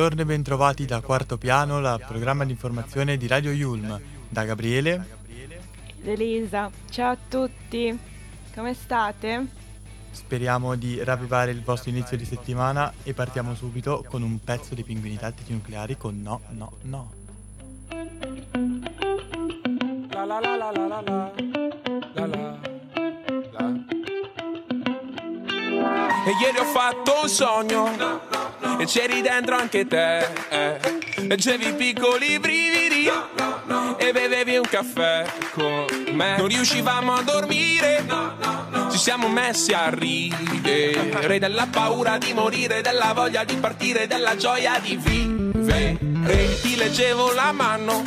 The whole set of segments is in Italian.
buongiorno e bentrovati da Quarto Piano, la programma di informazione di Radio Yulm. Da Gabriele ed Elisa. Ciao a tutti, come state? Speriamo di ravvivare il vostro inizio di settimana e partiamo subito con un pezzo dei pinguini tattici nucleari con No, No, No. La la la la la la la la la E ieri ho fatto un sogno e c'eri dentro anche te. Eh. Leggevi piccoli brividi e bevevi un caffè con me. Non riuscivamo a dormire, ci siamo messi a ridere della paura di morire, della voglia di partire, della gioia di vivere. Ti leggevo la mano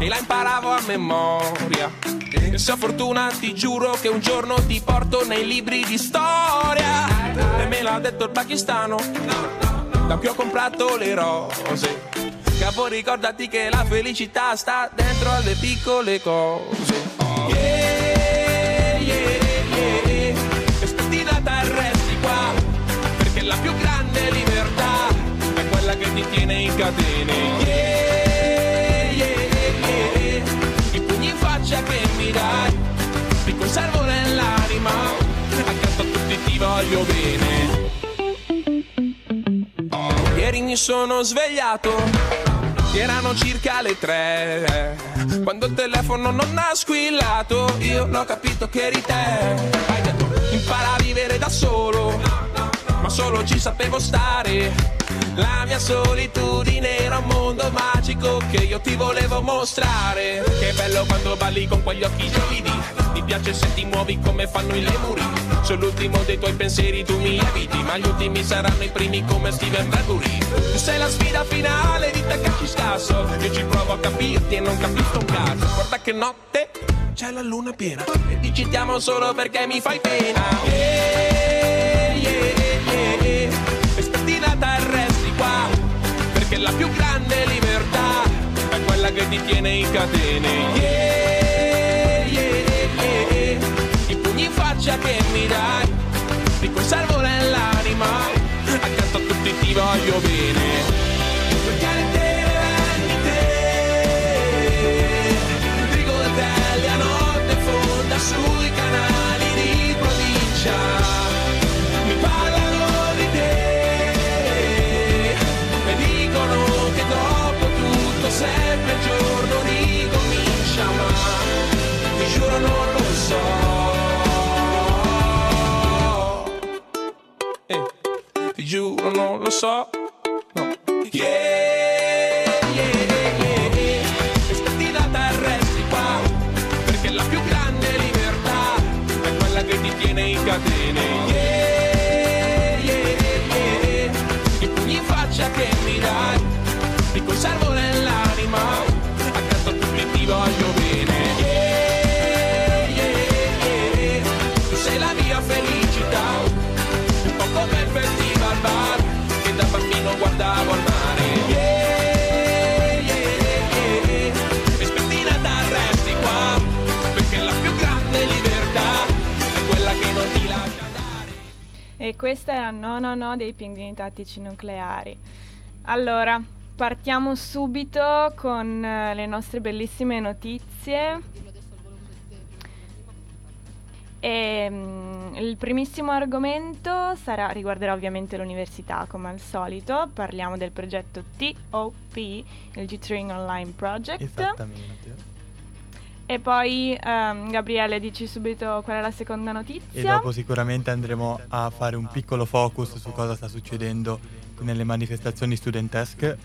e la imparavo a memoria. E se ho fortuna ti giuro che un giorno ti porto nei libri di storia. E me l'ha detto il pakistano da cui ho comprato le rose. Capo ricordati che la felicità sta dentro alle piccole cose. Yeah, yeah, yeah, e spettinata resti qua, perché la più grande libertà è quella che ti tiene in catene. Yeah, yeah, I pugni in faccia che mi dai, ti conservo nell'anima, accanto a tutti ti voglio bene ieri mi sono svegliato. Erano circa le tre. Quando il telefono non ha squillato, io l'ho capito che eri te. Hai detto, impara a vivere da solo. Ma solo ci sapevo stare. La mia solitudine era un mondo magico che io ti volevo mostrare. Che bello quando balli con quegli occhi gelidi. Mi piace se ti muovi come fanno i lemuri. Sono l'ultimo dei tuoi pensieri, tu mi eviti. Ma gli ultimi saranno i primi come Steven Bradbury. Tu sei la sfida finale di ci scasso. Io ci provo a capirti e non capisco un cazzo. Guarda che notte c'è la luna piena. E ti citiamo solo perché mi fai pena. Yeah, perché la più grande libertà è quella che ti tiene in catene. Yeah, yeah, yeah, I pugni in faccia che mi dai, ti conservo nell'anima, accanto a tutti ti voglio bene. E questa era No No No dei pinguini tattici nucleari. Allora, Partiamo subito con uh, le nostre bellissime notizie. E, um, il primissimo argomento sarà, riguarderà ovviamente l'università come al solito. Parliamo del progetto TOP, il G-Turing Online Project. Esattamente. E poi um, Gabriele dici subito qual è la seconda notizia. E dopo sicuramente andremo a fare un piccolo focus su cosa sta succedendo nelle manifestazioni studentesche.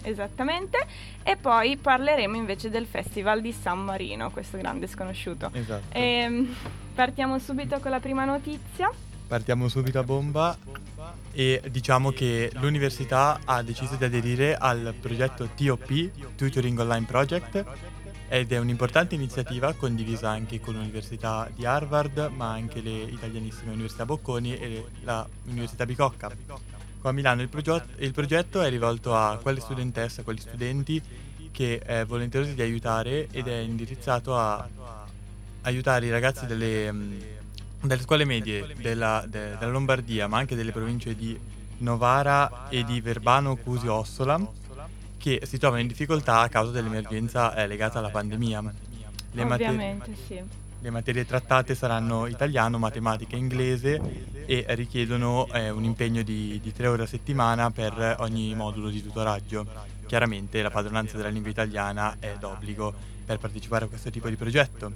Esattamente, e poi parleremo invece del Festival di San Marino, questo grande sconosciuto. Esatto. E, ehm, partiamo subito con la prima notizia. Partiamo subito a bomba e diciamo che l'università ha deciso di aderire al progetto TOP, Tutoring Online Project, ed è un'importante iniziativa condivisa anche con l'Università di Harvard, ma anche le italianissime Università Bocconi e l'Università Bicocca. Qua a Milano il, progetto, il progetto è rivolto a quelle studentesse, a quegli studenti che è volenterosi di aiutare ed è indirizzato a aiutare i ragazzi delle, delle scuole medie della, de, della, Lombardia, ma anche delle province di Novara e di Verbano Cusio Ossola che si trovano in difficoltà a causa dell'emergenza eh, legata alla pandemia. Le Ovviamente, mater- sì. Le materie trattate saranno italiano, matematica e inglese e richiedono eh, un impegno di, di tre ore a settimana per ogni modulo di tutoraggio. Chiaramente la padronanza della lingua italiana è d'obbligo per partecipare a questo tipo di progetto.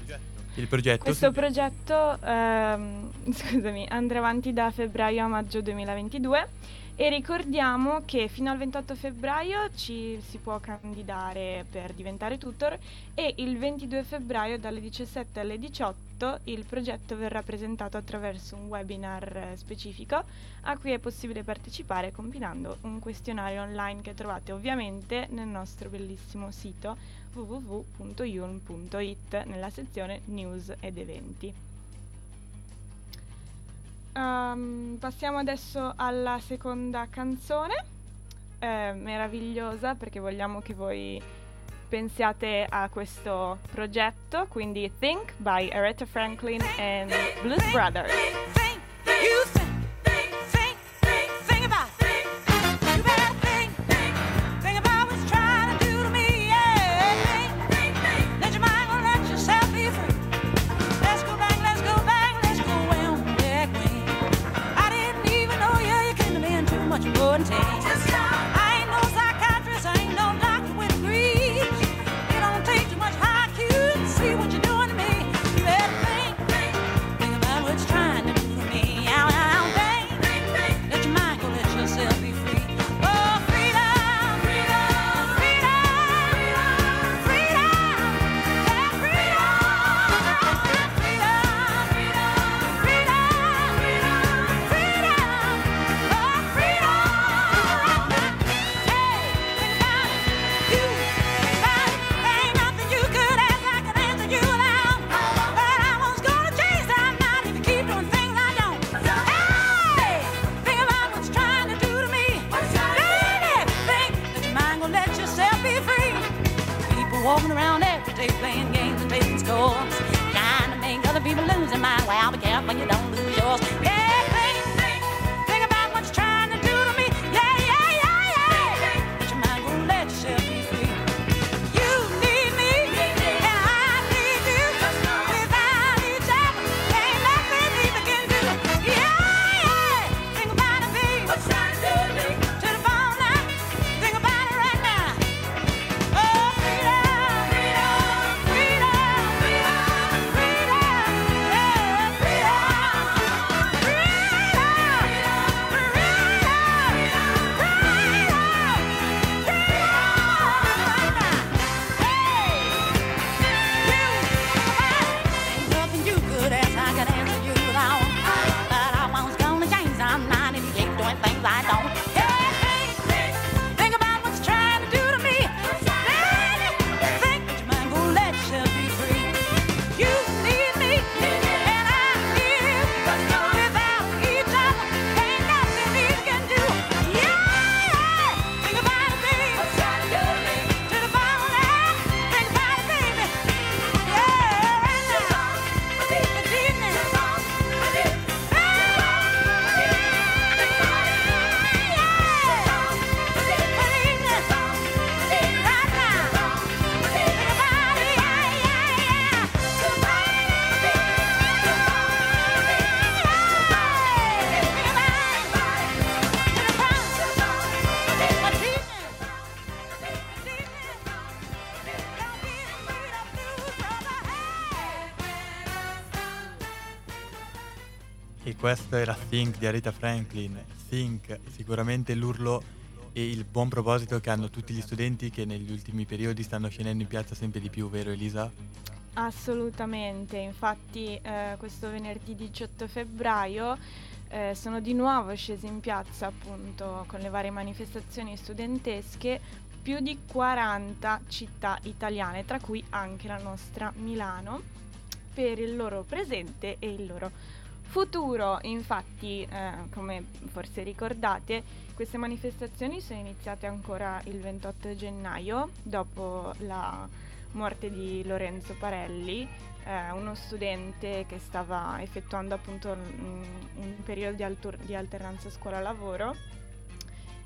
Il progetto questo si... progetto ehm, scusami, andrà avanti da febbraio a maggio 2022 e ricordiamo che fino al 28 febbraio ci si può candidare per diventare tutor e il 22 febbraio dalle 17 alle 18 il progetto verrà presentato attraverso un webinar specifico a cui è possibile partecipare compilando un questionario online che trovate ovviamente nel nostro bellissimo sito www.yulm.it nella sezione news ed eventi. Um, passiamo adesso alla seconda canzone, eh, meravigliosa perché vogliamo che voi pensiate a questo progetto, quindi Think by Aretha Franklin and Blues Brothers. Era Think di Aretha Franklin. Think, sicuramente l'urlo e il buon proposito che hanno tutti gli studenti che negli ultimi periodi stanno scendendo in piazza sempre di più, vero Elisa? Assolutamente, infatti eh, questo venerdì 18 febbraio eh, sono di nuovo scesi in piazza appunto con le varie manifestazioni studentesche più di 40 città italiane, tra cui anche la nostra Milano, per il loro presente e il loro Futuro, infatti, eh, come forse ricordate, queste manifestazioni sono iniziate ancora il 28 gennaio, dopo la morte di Lorenzo Parelli, eh, uno studente che stava effettuando appunto un, un periodo di, altur- di alternanza scuola-lavoro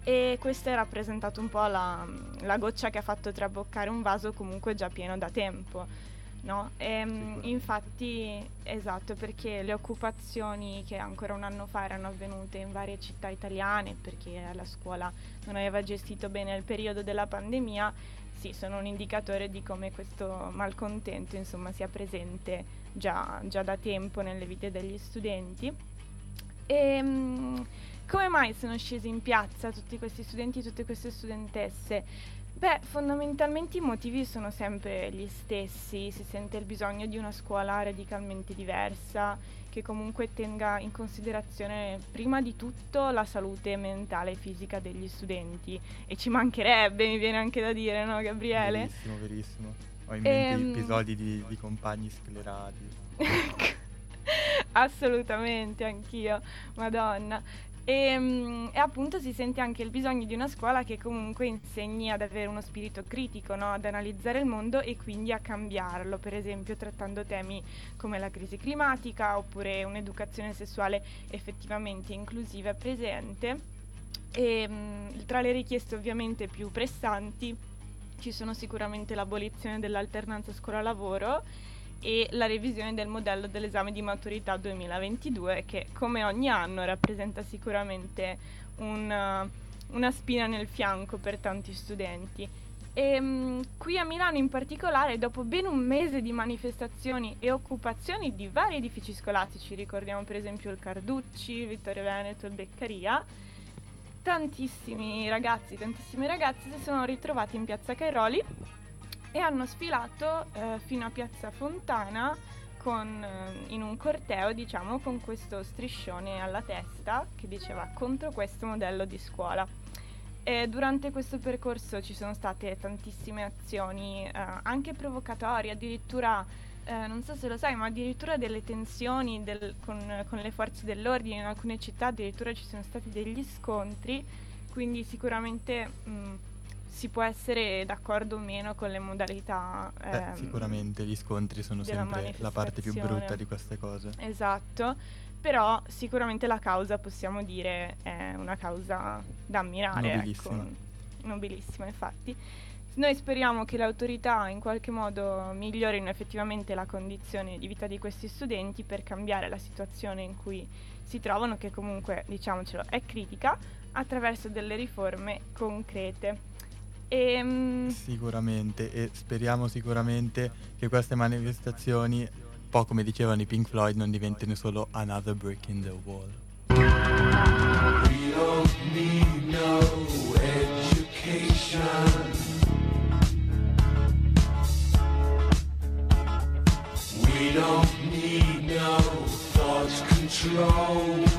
e questo è rappresentato un po' la, la goccia che ha fatto traboccare un vaso comunque già pieno da tempo. No? E, ehm, infatti, esatto, perché le occupazioni che ancora un anno fa erano avvenute in varie città italiane, perché la scuola non aveva gestito bene il periodo della pandemia, sì, sono un indicatore di come questo malcontento insomma, sia presente già, già, da tempo nelle vite degli studenti. E, ehm, come mai sono scesi in piazza tutti questi studenti e tutte queste studentesse? Beh, fondamentalmente i motivi sono sempre gli stessi, si sente il bisogno di una scuola radicalmente diversa, che comunque tenga in considerazione prima di tutto la salute mentale e fisica degli studenti. E ci mancherebbe, mi viene anche da dire, no Gabriele? Verissimo, verissimo. Ho in mente ehm... episodi di, di compagni sclerati. Assolutamente, anch'io, madonna. E, ehm, e, appunto si sente anche il bisogno di una scuola che comunque insegni ad avere uno spirito critico, no? ad analizzare il mondo e quindi a cambiarlo, per esempio trattando temi come la crisi climatica oppure un'educazione sessuale effettivamente inclusiva e presente. E, mh, tra le richieste ovviamente più pressanti ci sono sicuramente l'abolizione dell'alternanza scuola-lavoro e la revisione del modello dell'esame di maturità 2022 che come ogni anno rappresenta sicuramente un, una spina nel fianco per tanti studenti. E, um, qui a Milano in particolare, dopo ben un mese di manifestazioni e occupazioni di vari edifici scolastici, ricordiamo per esempio il Carducci, Vittorio Veneto, il Beccaria, tantissimi ragazzi, tantissime ragazze si sono ritrovati in piazza Cairoli e hanno sfilato eh, fino a Piazza Fontana con, eh, in un corteo, diciamo, con questo striscione alla testa che diceva contro questo modello di scuola. E durante questo percorso ci sono state tantissime azioni, eh, anche provocatorie, addirittura, eh, non so se lo sai, ma addirittura delle tensioni del, con, con, le forze dell'ordine in alcune città, addirittura ci sono stati degli scontri, quindi sicuramente... Mh, si può essere d'accordo o meno con le modalità. Ehm, sicuramente gli scontri sono sempre la parte più brutta di queste cose. Esatto, però sicuramente la causa possiamo dire è una causa da ammirare. Ecco. Nobilissima. Ecco. Nobilissima, infatti. Noi speriamo che le autorità in qualche modo migliorino effettivamente la condizione di vita di questi studenti per cambiare la situazione in cui si trovano, che comunque, diciamocelo, è critica, attraverso delle riforme concrete. E, um... Sicuramente, e speriamo sicuramente che queste manifestazioni, un po' come dicevano i Pink Floyd, non diventino solo another brick in the wall. We don't need no education. We don't need no thought control.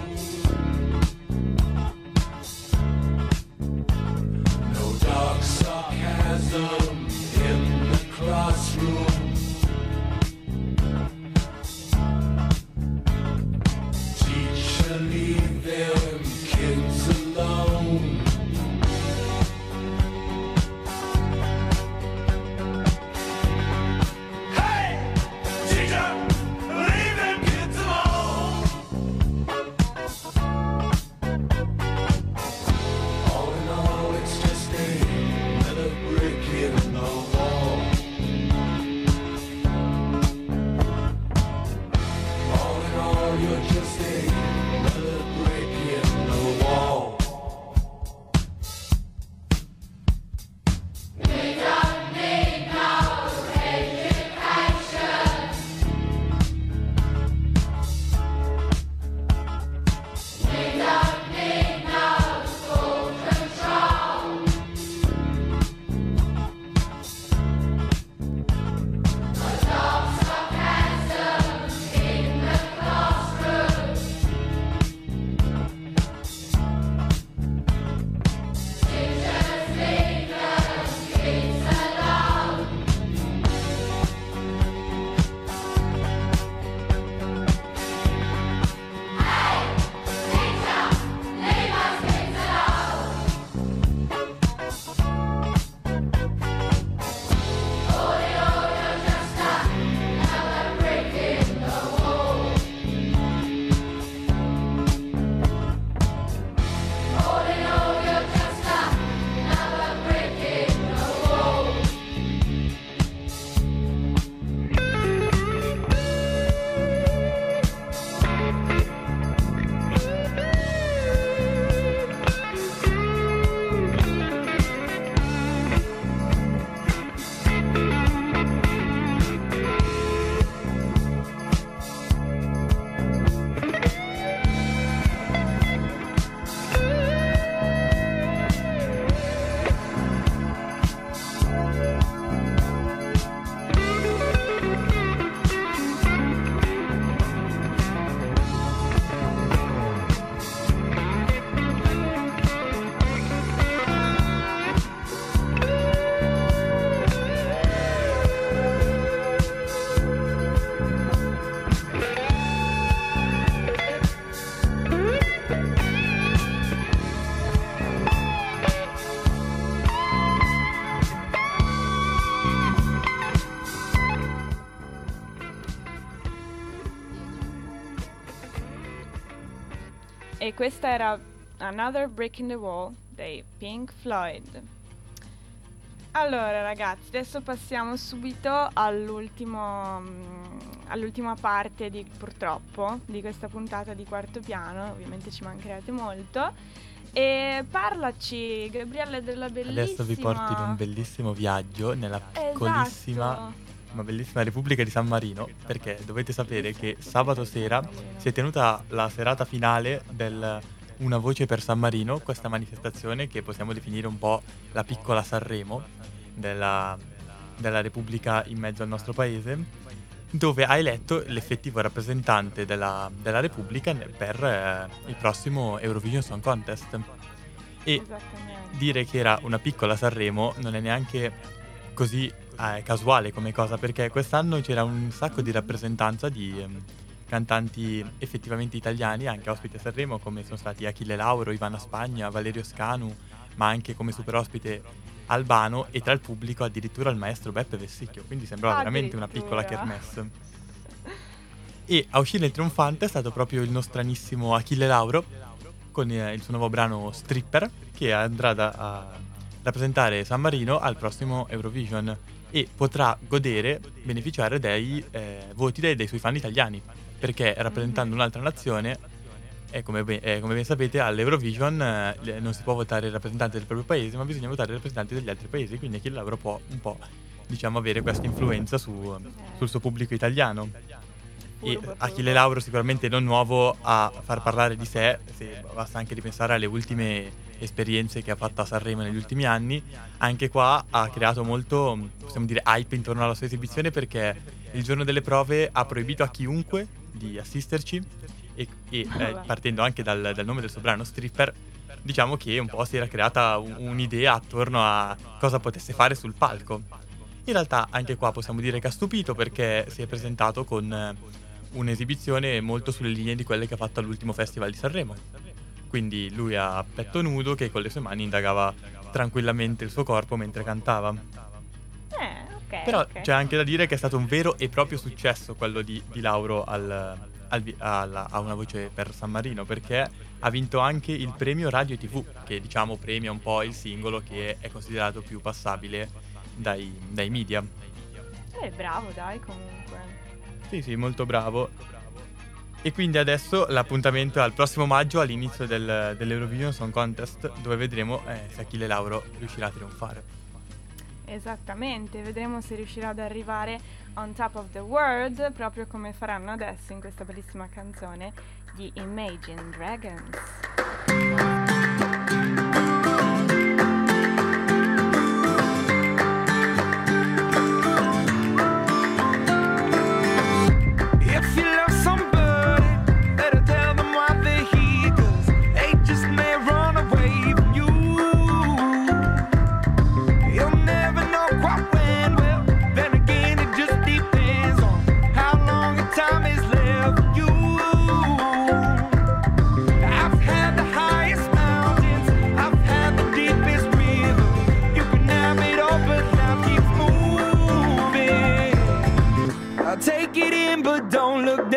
E questa era Another Brick in the Wall dei Pink Floyd. Allora ragazzi, adesso passiamo subito all'ultimo, mm, all'ultima parte di, purtroppo di questa puntata di quarto piano, ovviamente ci mancherete molto. E parlaci, Gabriele, della bellissima... Adesso vi porto in un bellissimo viaggio nella piccolissima, Esatto. Ma bellissima Repubblica di San Marino, perché dovete sapere che sabato sera si è tenuta la serata finale del Una voce per San Marino, questa manifestazione che possiamo definire un po' la piccola Sanremo della, della Repubblica in mezzo al nostro paese, dove ha eletto l'effettivo rappresentante della, della Repubblica per eh, il prossimo Eurovision Song Contest. E dire che era una piccola Sanremo non è neanche così eh, casuale come cosa, perché quest'anno c'era un sacco di rappresentanza di ehm, cantanti effettivamente italiani, anche ospiti a Sanremo, come sono stati Achille Lauro, Ivana Spagna, Valerio Scanu, ma anche come super ospite Albano e tra il pubblico addirittura il maestro Beppe Vessicchio, quindi sembrava veramente una piccola kermesse. E a uscire trionfante è stato proprio il nostranissimo Achille Lauro con eh, il suo nuovo brano Stripper che andrà da- a rappresentare San Marino al prossimo Eurovision e potrà godere, beneficiare dei eh, voti dei, dei suoi fan italiani perché rappresentando un'altra nazione e come, ben- eh, come ben sapete all'Eurovision eh, non si può votare il rappresentante del proprio paese ma bisogna votare i rappresentanti degli altri paesi quindi Achille Lauro può un po' diciamo avere questa influenza su- sul suo pubblico italiano e. Achille Lauro sicuramente non nuovo a far parlare di sé, se basta anche ripensare alle ultime esperienze che ha fatto a Sanremo negli ultimi anni. Anche qua ha creato molto, possiamo dire, hype intorno alla sua esibizione perché il giorno delle prove ha proibito a chiunque di assisterci e, e, eh, partendo anche dal, dal nome del suo brano Stripper, diciamo che un po' si era creata un- un'idea attorno a cosa potesse fare sul palco. In realtà anche qua possiamo dire che ha stupito perché si è presentato con un'esibizione molto sulle linee di quelle che ha fatto all'ultimo festival di Sanremo. Quindi lui a petto nudo che con le sue mani indagava tranquillamente il suo corpo mentre cantava. Eh, ok. Però ok. c'è anche da dire che è stato un vero e proprio successo quello di, di Lauro al- al alla- a una voce per San Marino perché ha vinto anche il premio Radio e TV, che diciamo premia un po' il singolo che è considerato più passabile dai, dai media. Eh, bravo, dai, comunque. Sì, sì, molto bravo. E quindi adesso l'appuntamento è al prossimo maggio all'inizio del, dell'Eurovision Song Contest dove vedremo eh, se Achille Lauro riuscirà a trionfare. Esattamente, vedremo se riuscirà ad arrivare on top of the world, proprio come faranno adesso in questa bellissima canzone di Imagine Dragons.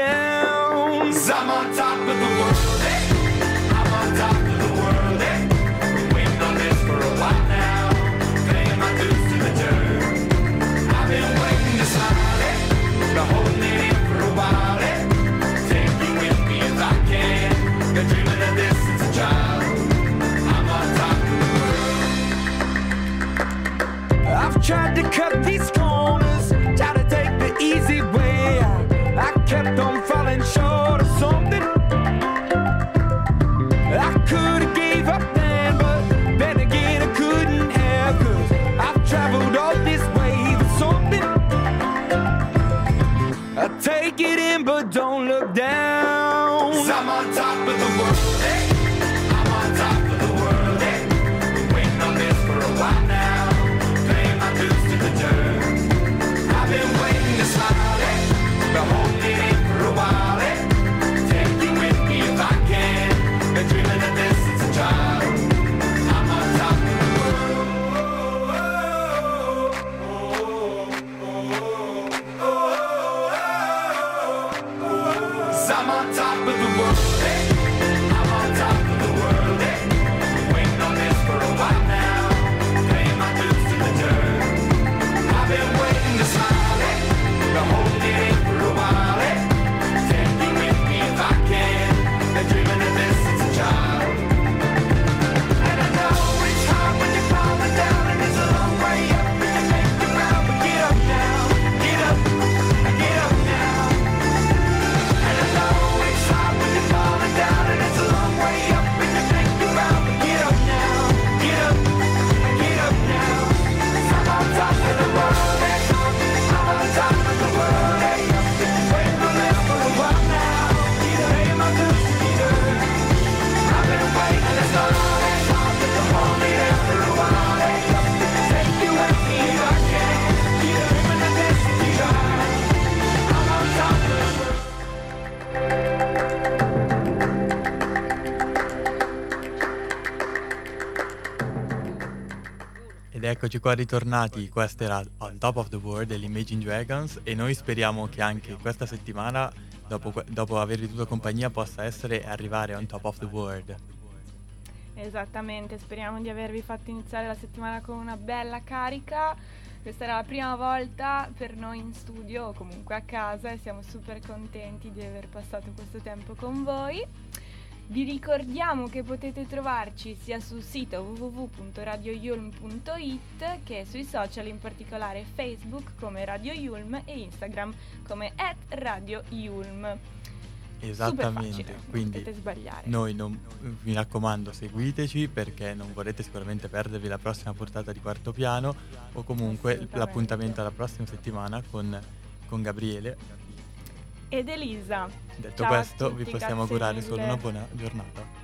Down. I'm on top of the world, don't look down. i I'm on top of the world, eh? Eccoci qua ritornati, questo era On Top of the World dell'Imagine Dragons e noi speriamo che anche questa settimana, dopo, dopo avervi tenuto compagnia, possa essere arrivare on top of the world. Esattamente, speriamo di avervi fatto iniziare la settimana con una bella carica. Questa era la prima volta per noi in studio o comunque a casa e siamo super contenti di aver passato questo tempo con voi. Vi ricordiamo che potete trovarci sia sul sito www.radioyulm.it che sui social, in particolare Facebook come Radio Yulm e Instagram come @radioyulm. Esattamente, quindi noi non, mi raccomando seguiteci perché non vorrete sicuramente perdervi la prossima portata di quarto piano o comunque l'appuntamento alla prossima settimana con, con Gabriele ed Elisa. Detto Ciao questo, vi possiamo augurare mille. solo una buona giornata.